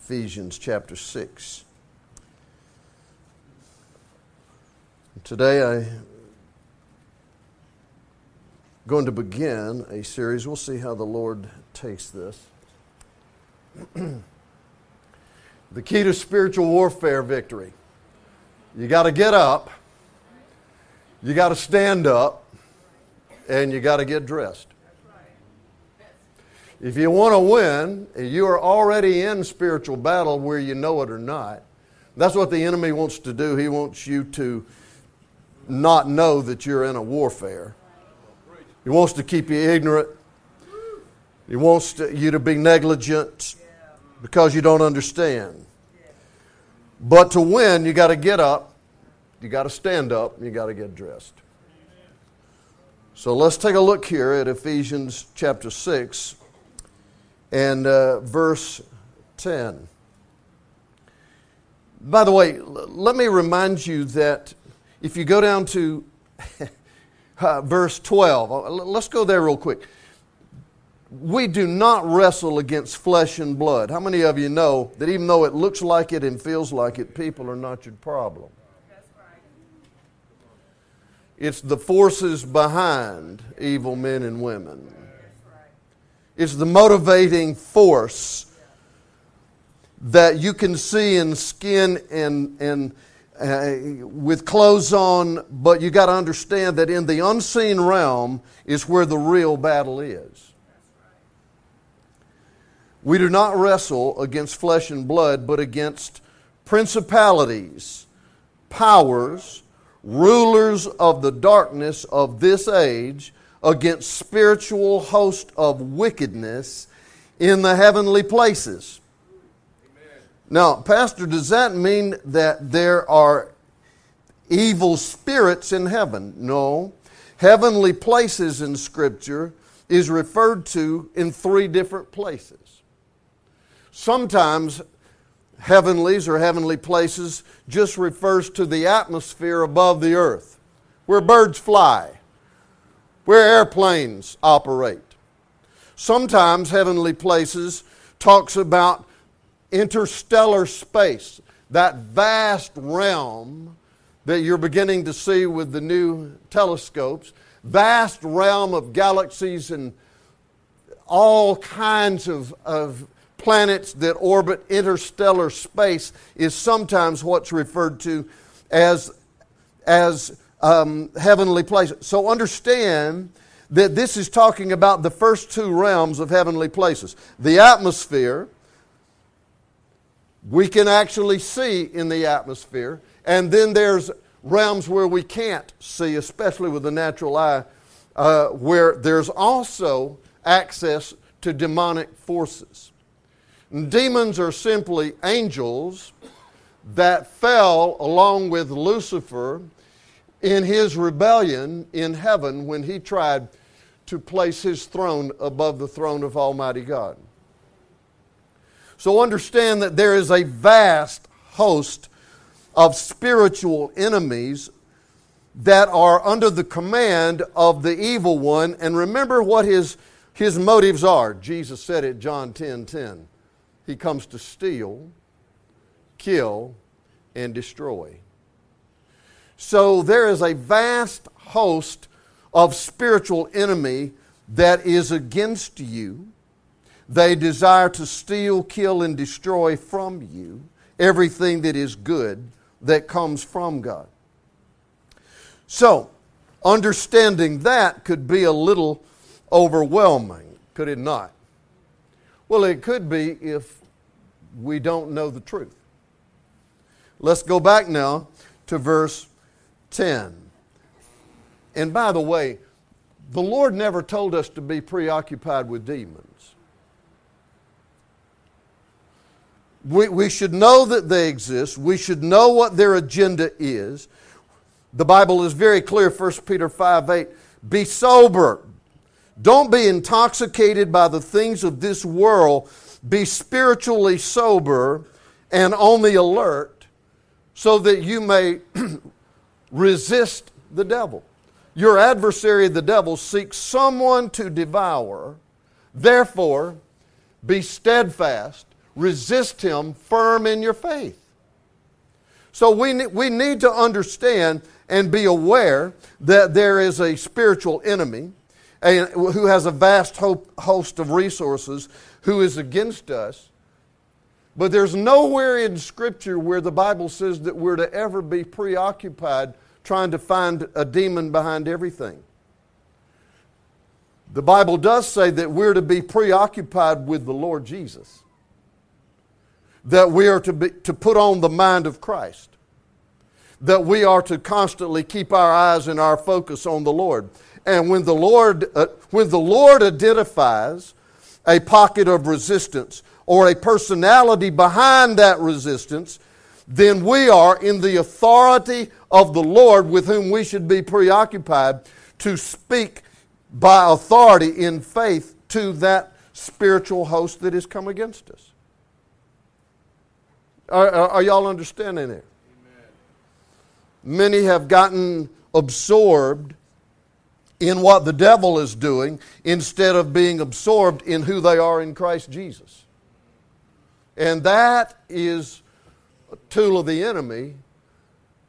Ephesians chapter 6. Today I'm going to begin a series. We'll see how the Lord takes this. the key to spiritual warfare victory. You got to get up, you got to stand up, and you got to get dressed. If you want to win, you are already in spiritual battle where you know it or not. That's what the enemy wants to do. He wants you to not know that you're in a warfare. He wants to keep you ignorant. He wants to, you to be negligent because you don't understand. But to win, you got to get up, you got to stand up, you got to get dressed. So let's take a look here at Ephesians chapter 6 and uh, verse 10. By the way, let me remind you that if you go down to uh, verse 12, uh, let's go there real quick. We do not wrestle against flesh and blood. How many of you know that even though it looks like it and feels like it, people are not your problem? It's the forces behind evil men and women. It's the motivating force that you can see in skin and, and uh, with clothes on, but you got to understand that in the unseen realm is where the real battle is. We do not wrestle against flesh and blood, but against principalities, powers, rulers of the darkness of this age, against spiritual host of wickedness in the heavenly places. Now, Pastor, does that mean that there are evil spirits in heaven? No. Heavenly places in Scripture is referred to in three different places. Sometimes heavenlies or heavenly places just refers to the atmosphere above the earth, where birds fly, where airplanes operate. Sometimes heavenly places talks about interstellar space, that vast realm that you're beginning to see with the new telescopes, vast realm of galaxies and all kinds of, of planets that orbit interstellar space is sometimes what's referred to as, as um, heavenly places. So understand that this is talking about the first two realms of heavenly places the atmosphere we can actually see in the atmosphere. And then there's realms where we can't see, especially with the natural eye, uh, where there's also access to demonic forces. Demons are simply angels that fell along with Lucifer in his rebellion in heaven when he tried to place his throne above the throne of Almighty God. So understand that there is a vast host of spiritual enemies that are under the command of the evil one. And remember what his, his motives are. Jesus said it, John 10 10. He comes to steal, kill, and destroy. So there is a vast host of spiritual enemy that is against you they desire to steal, kill, and destroy from you everything that is good that comes from God. So, understanding that could be a little overwhelming, could it not? Well, it could be if we don't know the truth. Let's go back now to verse 10. And by the way, the Lord never told us to be preoccupied with demons. We, we should know that they exist. We should know what their agenda is. The Bible is very clear, 1 Peter 5 8. Be sober. Don't be intoxicated by the things of this world. Be spiritually sober and on the alert so that you may resist the devil. Your adversary, the devil, seeks someone to devour. Therefore, be steadfast, resist him, firm in your faith. So we, we need to understand and be aware that there is a spiritual enemy a, who has a vast host of resources who is against us. But there's nowhere in Scripture where the Bible says that we're to ever be preoccupied trying to find a demon behind everything. The Bible does say that we're to be preoccupied with the Lord Jesus, that we are to, be, to put on the mind of Christ, that we are to constantly keep our eyes and our focus on the Lord. And when the Lord, uh, when the Lord identifies a pocket of resistance or a personality behind that resistance, then we are in the authority of the Lord with whom we should be preoccupied to speak by authority in faith to that spiritual host that has come against us. Are, are, are y'all understanding it? Many have gotten absorbed in what the devil is doing instead of being absorbed in who they are in Christ Jesus. And that is a tool of the enemy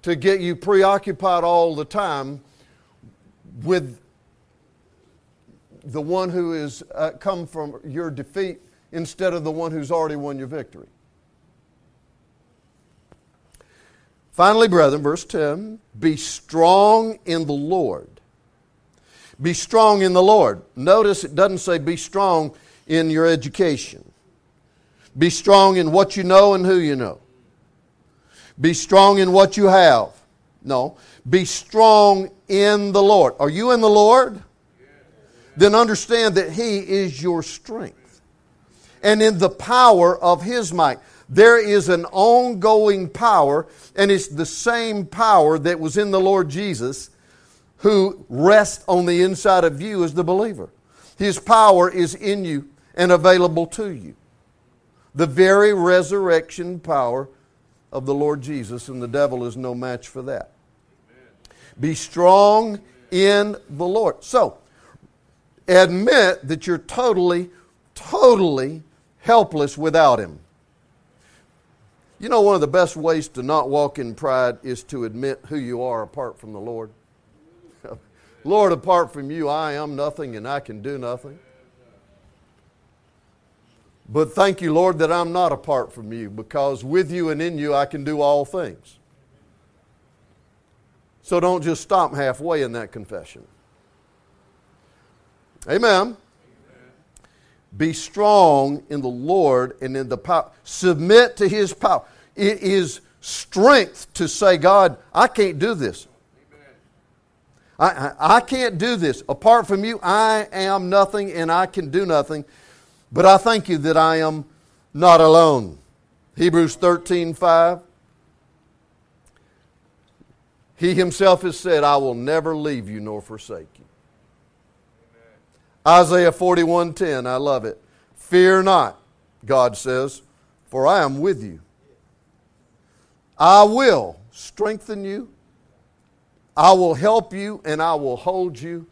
to get you preoccupied all the time with the one who is uh, come from your defeat instead of the one who's already won your victory. Finally, brethren, verse 10 be strong in the Lord. Be strong in the Lord. Notice it doesn't say be strong in your education. Be strong in what you know and who you know. Be strong in what you have. No. Be strong in the Lord. Are you in the Lord? then understand that He is your strength. And in the power of His might. There is an ongoing power, and it's the same power that was in the Lord Jesus who rests on the inside of you as the believer. His power is in you and available to you. The very resurrection power of the Lord Jesus, and the devil is no match for that. Be strong in the Lord. So, admit that you're totally, totally helpless without Him. You know, one of the best ways to not walk in pride is to admit who you are apart from the Lord. Lord, apart from you, I am nothing and I can do nothing. But thank you, Lord, that I'm not apart from you because with you and in you I can do all things. So don't just stop halfway in that confession. Amen. Be strong in the Lord and in the power. Submit to His power. It is strength to say, God, I can't do this. I, I, I, can't do this. Apart from you, I am nothing and I can do nothing. But I thank you that I am not alone. Hebrews 13 5. He himself has said, I will never leave you nor forsake you. Isaiah 41:10, I love it. Fear not, God says, for I am with you. I will strengthen you. I will help you and I will hold you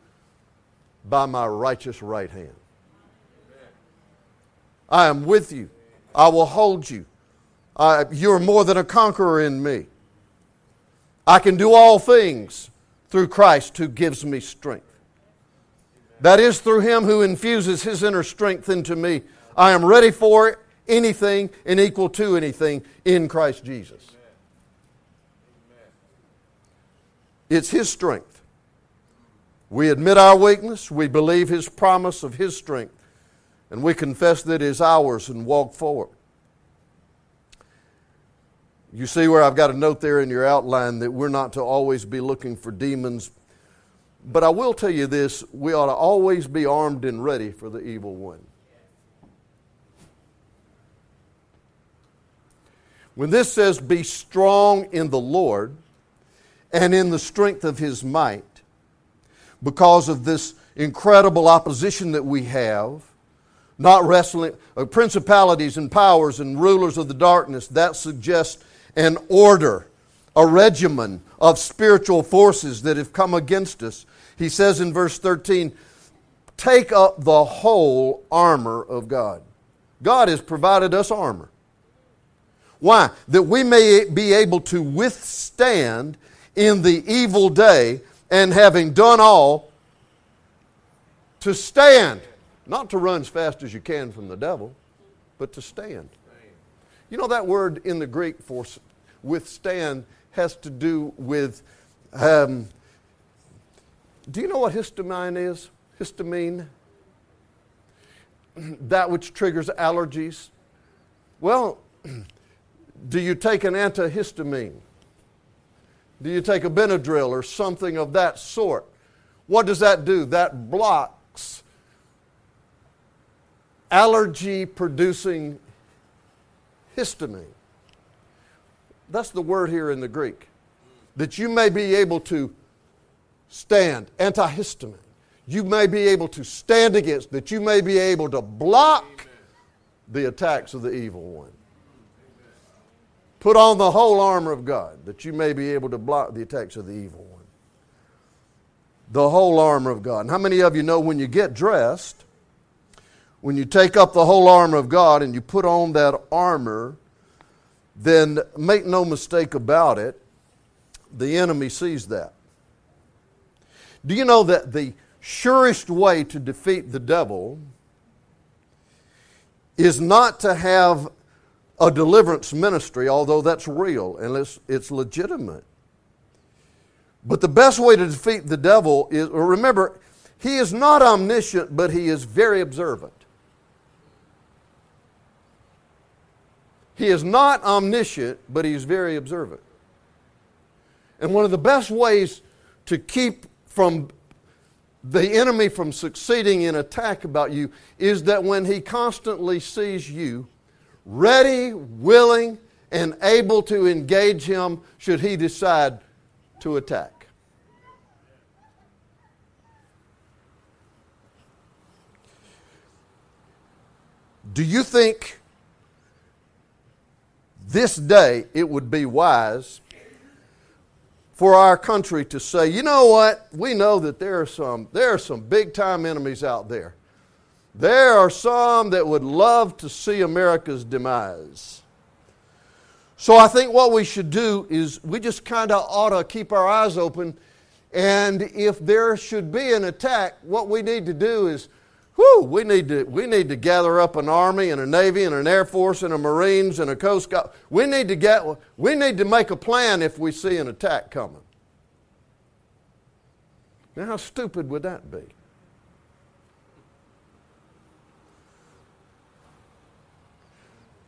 by my righteous right hand. I am with you. I will hold you. I, you're more than a conqueror in me. I can do all things through Christ who gives me strength. That is through Him who infuses His inner strength into me. I am ready for anything and equal to anything in Christ Jesus. It's His strength. We admit our weakness, we believe His promise of His strength, and we confess that it is ours and walk forward. You see where I've got a note there in your outline that we're not to always be looking for demons but I will tell you this we ought to always be armed and ready for the evil one. When this says, be strong in the Lord and in the strength of his might, because of this incredible opposition that we have, not wrestling, uh, principalities and powers and rulers of the darkness, that suggests an order, a regimen of spiritual forces that have come against us. He says in verse 13, take up the whole armor of God. God has provided us armor. Why? That we may be able to withstand in the evil day, and having done all, to stand. Not to run as fast as you can from the devil, but to stand. You know, that word in the Greek for withstand has to do with. Um, do you know what histamine is? Histamine? that which triggers allergies. Well, do you take an antihistamine? Do you take a Benadryl or something of that sort? What does that do? That blocks allergy producing histamine. That's the word here in the Greek. That you may be able to stand, antihistamine. You may be able to stand against, that you may be able to block Amen. the attacks of the evil one. Put on the whole armor of God, that you may be able to block the attacks of the evil one. The whole armor of God. And how many of you know when you get dressed, when you take up the whole armor of God and you put on that armor, then make no mistake about it, the enemy sees that. Do you know that the surest way to defeat the devil is not to have a deliverance ministry, although that's real and it's, it's legitimate. But the best way to defeat the devil is, remember, he is not omniscient, but he is very observant. He is not omniscient, but he is very observant. And one of the best ways to keep from the enemy from succeeding in attack about you is that when he constantly sees you ready, willing, and able to engage him should he decide to attack. Do you think this day it would be wise for our country to say, you know what, we know that there are some, there are some big time enemies out there. There are some that would love to see America's demise. So I think what we should do is we just kind of ought to keep our eyes open. And if there should be an attack, what we need to do is, whew, we need to, we need to gather up an army and a navy and an air force and a marines and a coast guard. We need to get, we need to make a plan if we see an attack coming. Now, how stupid would that be?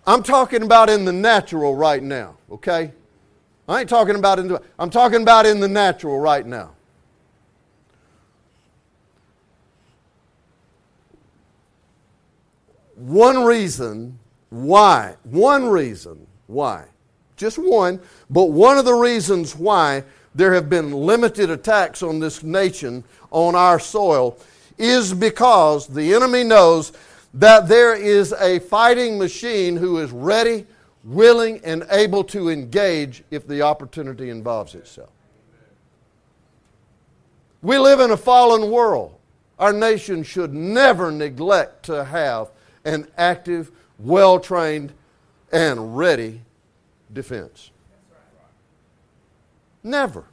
I'm talking about in the natural right now, okay? I ain't talking about in the I'm talking about in the natural right now. One reason why, one reason why, just one, but one of the reasons why there have been limited attacks on this nation, on our soil, is because the enemy knows that there is a fighting machine who is ready, willing, and able to engage if the opportunity involves itself. We live in a fallen world. Our nation should never neglect to have an active, well trained, and ready defense. Never.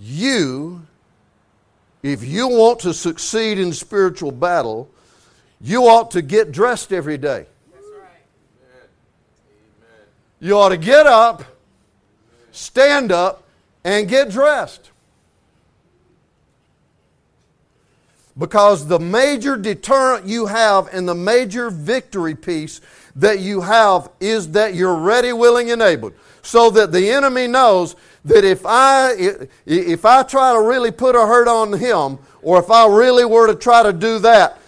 you, if you want to succeed in spiritual battle, you ought to get dressed every day. You ought to get up, stand up, and get dressed. Because the major deterrent you have and the major victory piece that you have is that you're ready, willing, and able. So that the enemy knows that if I if I try to really put a hurt on him, or if I really were to try to do that,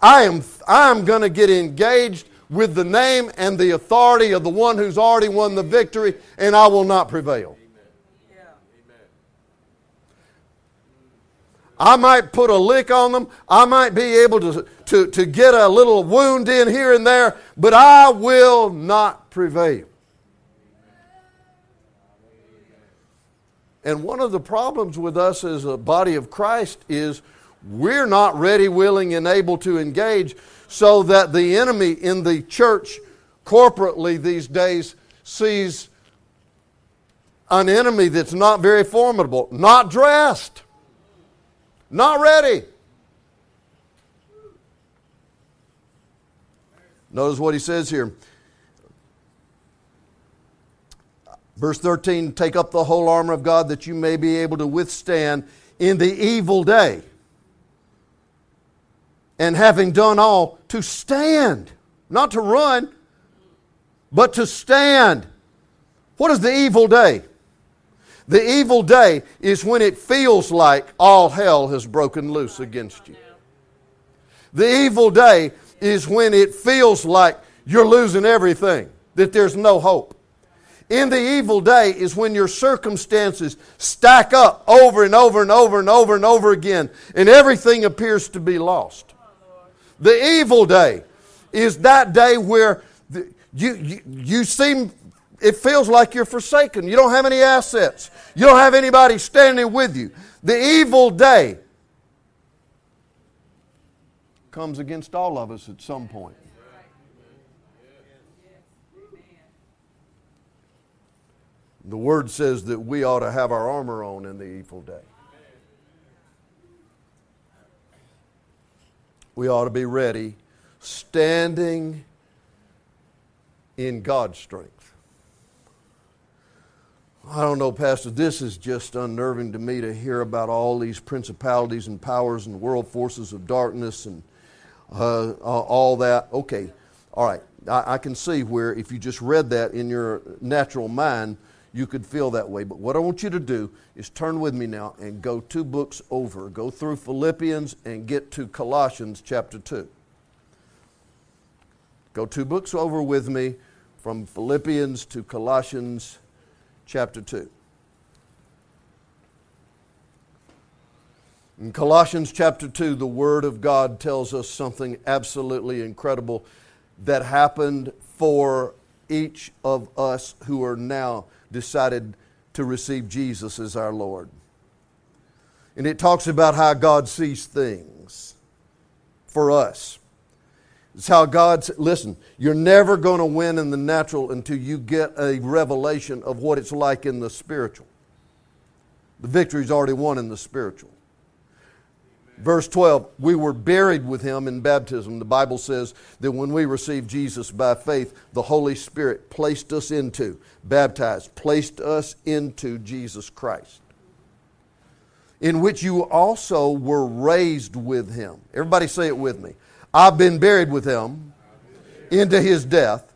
I am I am going to get engaged with the name and the authority of the one who's already won the victory, and I will not prevail. I might put a lick on them. I might be able to, to, to get a little wound in here and there, but I will not prevail. And one of the problems with us as a body of Christ is we're not ready, willing, and able to engage, so that the enemy in the church corporately these days sees an enemy that's not very formidable, not dressed, not ready. Notice what he says here. Verse 13 Take up the whole armor of God that you may be able to withstand in the evil day. And having done all, to stand. Not to run, but to stand. What is the evil day? The evil day is when it feels like all hell has broken loose against you. The evil day is when it feels like you're losing everything, that there's no hope. In the evil day is when your circumstances stack up over and over and over and over and over again, and everything appears to be lost. The evil day is that day where the, you, you, you seem, it feels like you're forsaken. You don't have any assets, you don't have anybody standing with you. The evil day comes against all of us at some point. The word says that we ought to have our armor on in the evil day. We ought to be ready, standing in God's strength. I don't know, Pastor, this is just unnerving to me to hear about all these principalities and powers and world forces of darkness and uh, all that. Okay, all right. I, I can see where if you just read that in your natural mind, you could feel that way. But what I want you to do is turn with me now and go two books over. Go through Philippians and get to Colossians chapter 2. Go two books over with me from Philippians to Colossians chapter 2. In Colossians chapter 2, the Word of God tells us something absolutely incredible that happened for each of us who are now decided to receive Jesus as our Lord. And it talks about how God sees things for us. It's how God's, listen, you're never going to win in the natural until you get a revelation of what it's like in the spiritual. The victory's already won in the spiritual. Verse 12, we were buried with him in baptism. The Bible says that when we received Jesus by faith, the Holy Spirit placed us into, baptized, placed us into Jesus Christ, in which you also were raised with him. Everybody say it with me. I've been buried with him into his death,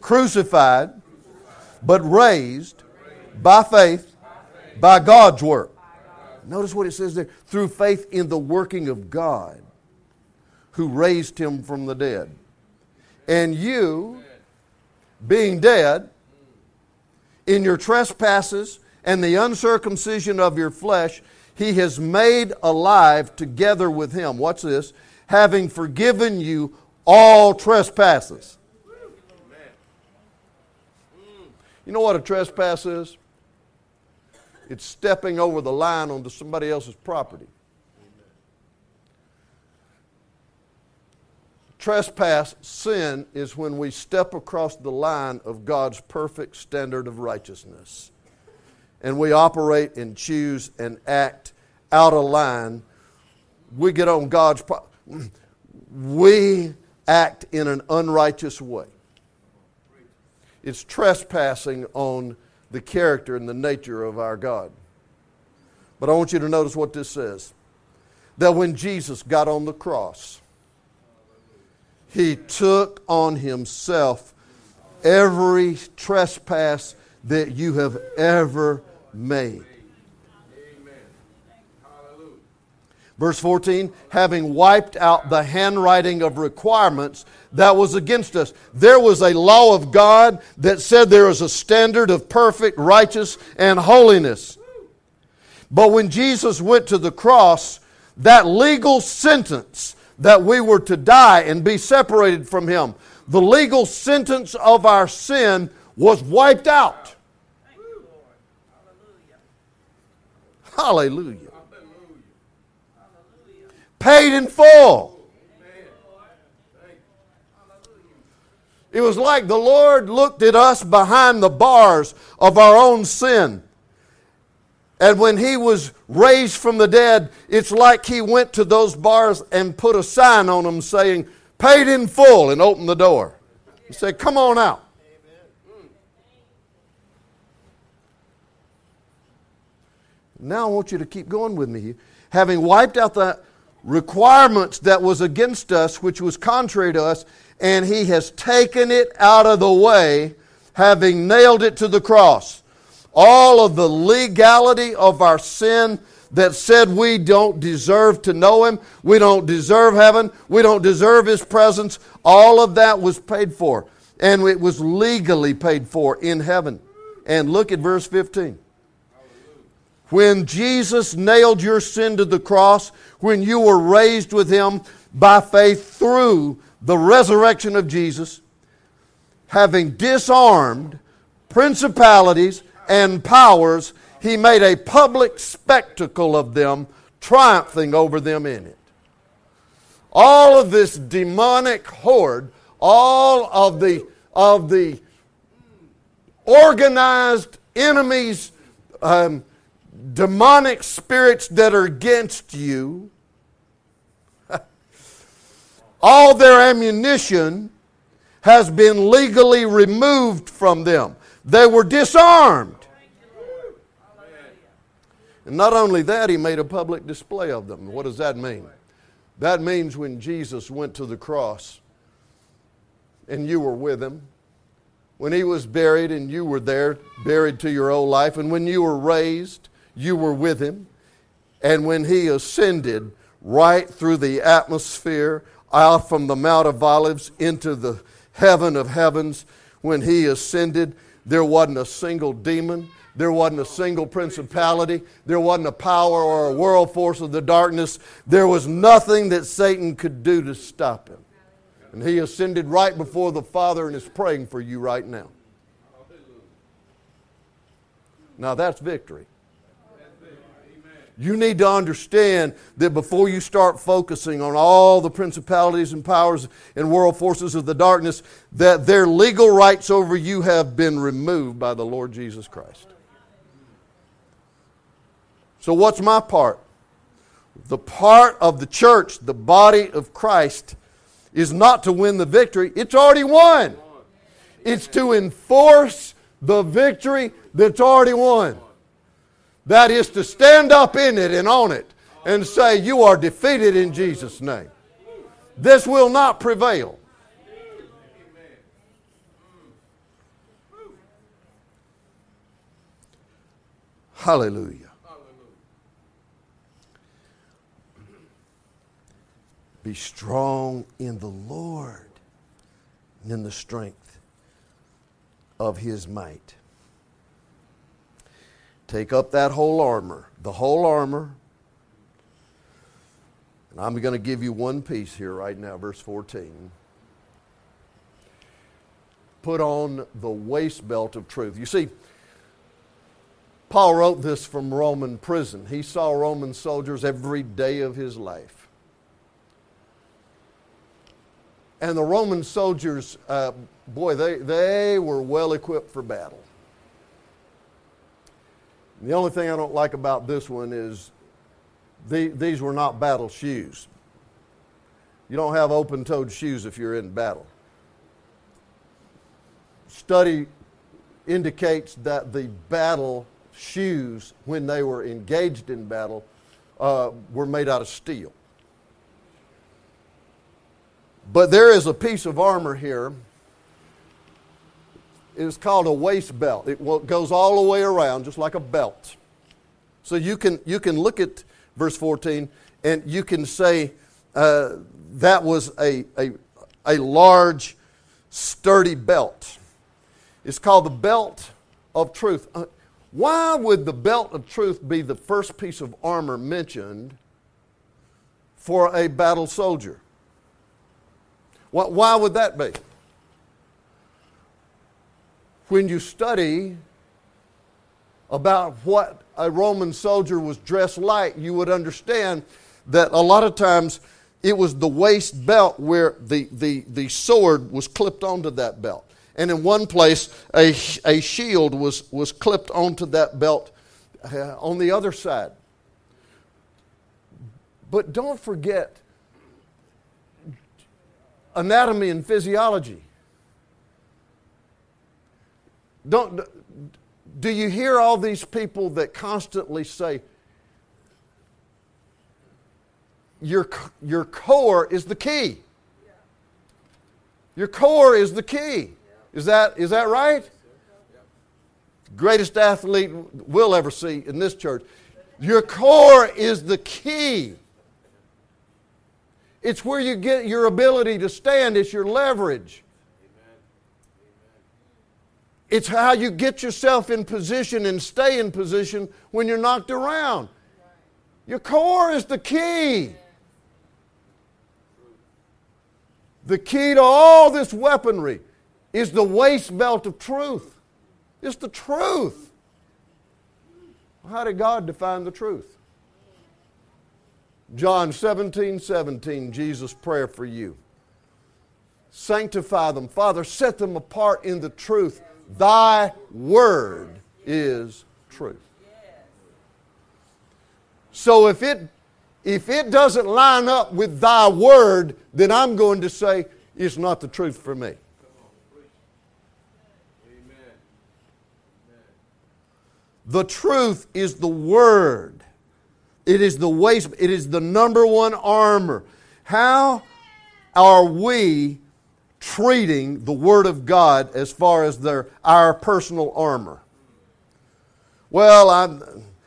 crucified, but raised by faith, by God's work Notice what it says there through faith in the working of God who raised him from the dead. And you, being dead in your trespasses and the uncircumcision of your flesh, he has made alive together with him. What's this? Having forgiven you all trespasses. You know what a trespass is? It's stepping over the line onto somebody else's property. Trespass, sin, is when we step across the line of God's perfect standard of righteousness. And we operate and choose and act out of line. We get on God's. Pro- we act in an unrighteous way. It's trespassing on the character and the nature of our God. But I want you to notice what this says that when Jesus got on the cross, he took on himself every trespass that you have ever made. Verse 14, having wiped out the handwriting of requirements that was against us. There was a law of God that said there is a standard of perfect righteousness and holiness. But when Jesus went to the cross, that legal sentence that we were to die and be separated from Him, the legal sentence of our sin was wiped out. Hallelujah. Paid in full. It was like the Lord looked at us behind the bars of our own sin. And when he was raised from the dead, it's like he went to those bars and put a sign on them saying, paid in full, and opened the door. He said, Come on out. Now I want you to keep going with me. Having wiped out the requirements that was against us, which was contrary to us, and he has taken it out of the way, having nailed it to the cross. All of the legality of our sin that said we don't deserve to know him, we don't deserve heaven, we don't deserve his presence, all of that was paid for. And it was legally paid for in heaven. And look at verse 15 when Jesus nailed your sin to the cross, when you were raised with him by faith through the resurrection of Jesus, having disarmed principalities and powers, he made a public spectacle of them, triumphing over them in it. All of this demonic horde, all of the, of the organized enemies, um, demonic spirits that are against you, all their ammunition has been legally removed from them. They were disarmed. And not only that, he made a public display of them. What does that mean? That means when Jesus went to the cross and you were with him, when he was buried and you were there, buried to your old life, and when you were raised, you were with him. And when he ascended right through the atmosphere, out from the Mount of Olives into the heaven of heavens, when he ascended, there wasn't a single demon. There wasn't a single principality. There wasn't a power or a world force of the darkness. There was nothing that Satan could do to stop him. And he ascended right before the Father and is praying for you right now. Now that's victory. You need to understand that before you start focusing on all the principalities and powers and world forces of the darkness, that their legal rights over you have been removed by the Lord Jesus Christ. So, what's my part? The part of the church, the body of Christ, is not to win the victory, it's already won. It's to enforce the victory that's already won. That is to stand up in it and on it and say, You are defeated in Jesus' name. This will not prevail. Hallelujah. Be strong in the Lord and in the strength of his might. Take up that whole armor, the whole armor. And I'm going to give you one piece here right now, verse 14. Put on the waist belt of truth. You see, Paul wrote this from Roman prison. He saw Roman soldiers every day of his life. And the Roman soldiers, uh, boy, they, they were well equipped for battle. The only thing I don't like about this one is the, these were not battle shoes. You don't have open toed shoes if you're in battle. Study indicates that the battle shoes, when they were engaged in battle, uh, were made out of steel. But there is a piece of armor here is called a waist belt. It goes all the way around, just like a belt. So you can, you can look at verse 14 and you can say uh, that was a, a, a large, sturdy belt. It's called the belt of truth. Uh, why would the belt of truth be the first piece of armor mentioned for a battle soldier? Why would that be? When you study about what a Roman soldier was dressed like, you would understand that a lot of times it was the waist belt where the, the, the sword was clipped onto that belt. And in one place, a, a shield was, was clipped onto that belt uh, on the other side. But don't forget anatomy and physiology. Don't, do you hear all these people that constantly say, your, your core is the key? Your core is the key. Is that, is that right? Greatest athlete we'll ever see in this church. Your core is the key. It's where you get your ability to stand, it's your leverage. It's how you get yourself in position and stay in position when you're knocked around. Your core is the key. The key to all this weaponry is the waist belt of truth. It's the truth. How did God define the truth? John 17, 17, Jesus' prayer for you. Sanctify them. Father, set them apart in the truth. Thy word is truth. So if it if it doesn't line up with thy word, then I'm going to say it's not the truth for me. The truth is the word. It is the waist, it is the number one armor. How are we treating the Word of God as far as their, our personal armor? Well, I,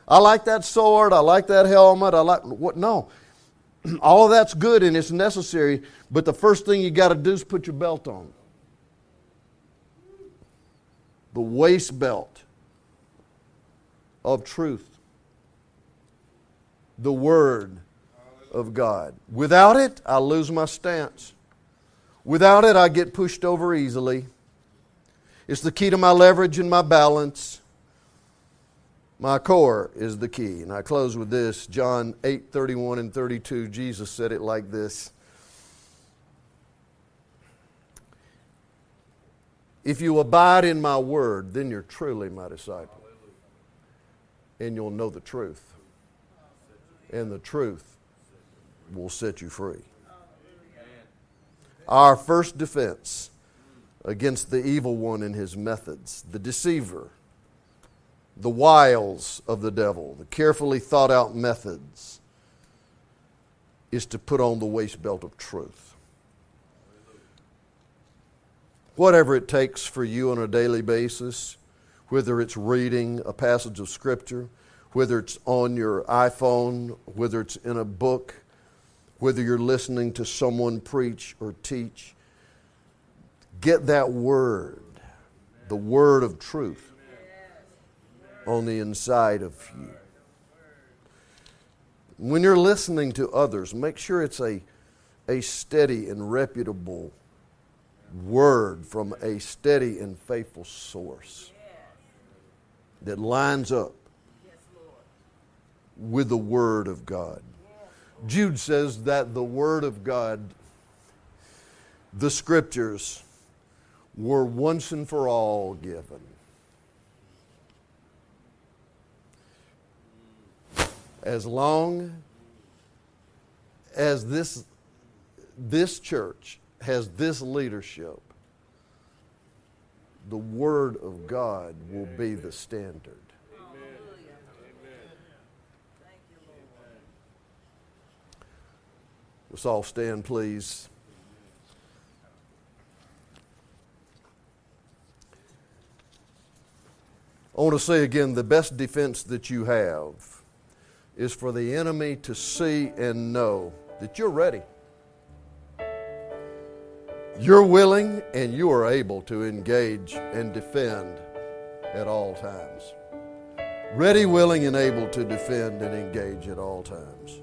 I like that sword, I like that helmet, I like what no. All that's good and it's necessary, but the first thing you got to do is put your belt on. The waist belt of truth the Word of God. Without it, I lose my stance. Without it, I get pushed over easily. It's the key to my leverage and my balance. My core is the key. And I close with this John 8 31 and 32. Jesus said it like this If you abide in my word, then you're truly my disciple. And you'll know the truth and the truth will set you free. Our first defense against the evil one and his methods, the deceiver, the wiles of the devil, the carefully thought out methods, is to put on the waist belt of truth. Whatever it takes for you on a daily basis, whether it's reading a passage of Scripture, whether it's on your iPhone, whether it's in a book, whether you're listening to someone preach or teach. Get that word, the word of truth, on the inside of you. When you're listening to others, make sure it's a, a steady and reputable word from a steady and faithful source that lines up with the Word of God. Jude says that the Word of God, the Scriptures, were once and for all given. As long as this, this church has this leadership, the Word of God will be the standard. Let's all stand, please. I want to say again the best defense that you have is for the enemy to see and know that you're ready. You're willing and you are able to engage and defend at all times. Ready, willing, and able to defend and engage at all times.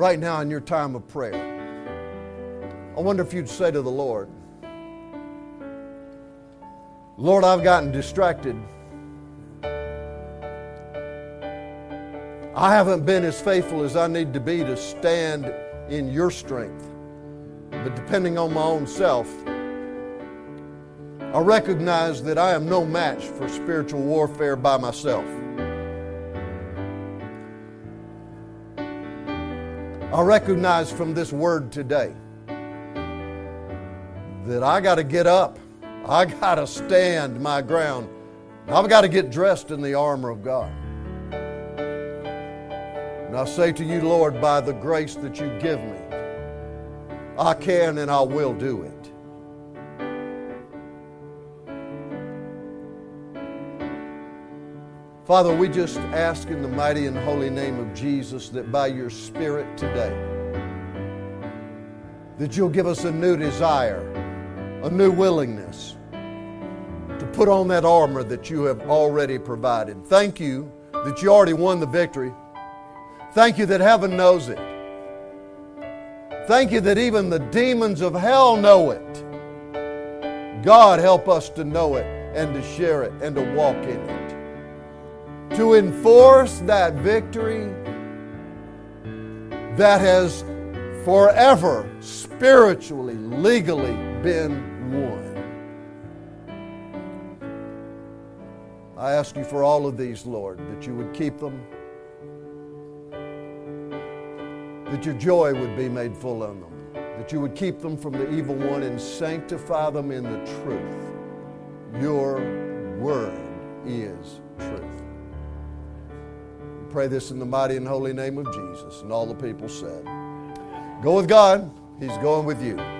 Right now, in your time of prayer, I wonder if you'd say to the Lord, Lord, I've gotten distracted. I haven't been as faithful as I need to be to stand in your strength. But depending on my own self, I recognize that I am no match for spiritual warfare by myself. I recognize from this word today that I got to get up. I got to stand my ground. I've got to get dressed in the armor of God. And I say to you, Lord, by the grace that you give me, I can and I will do it. Father, we just ask in the mighty and holy name of Jesus that by your Spirit today, that you'll give us a new desire, a new willingness to put on that armor that you have already provided. Thank you that you already won the victory. Thank you that heaven knows it. Thank you that even the demons of hell know it. God, help us to know it and to share it and to walk in it. To enforce that victory that has forever spiritually, legally been won. I ask you for all of these, Lord, that you would keep them that your joy would be made full in them, that you would keep them from the evil one and sanctify them in the truth. Your word is truth. Pray this in the mighty and holy name of Jesus. And all the people said, Go with God, He's going with you.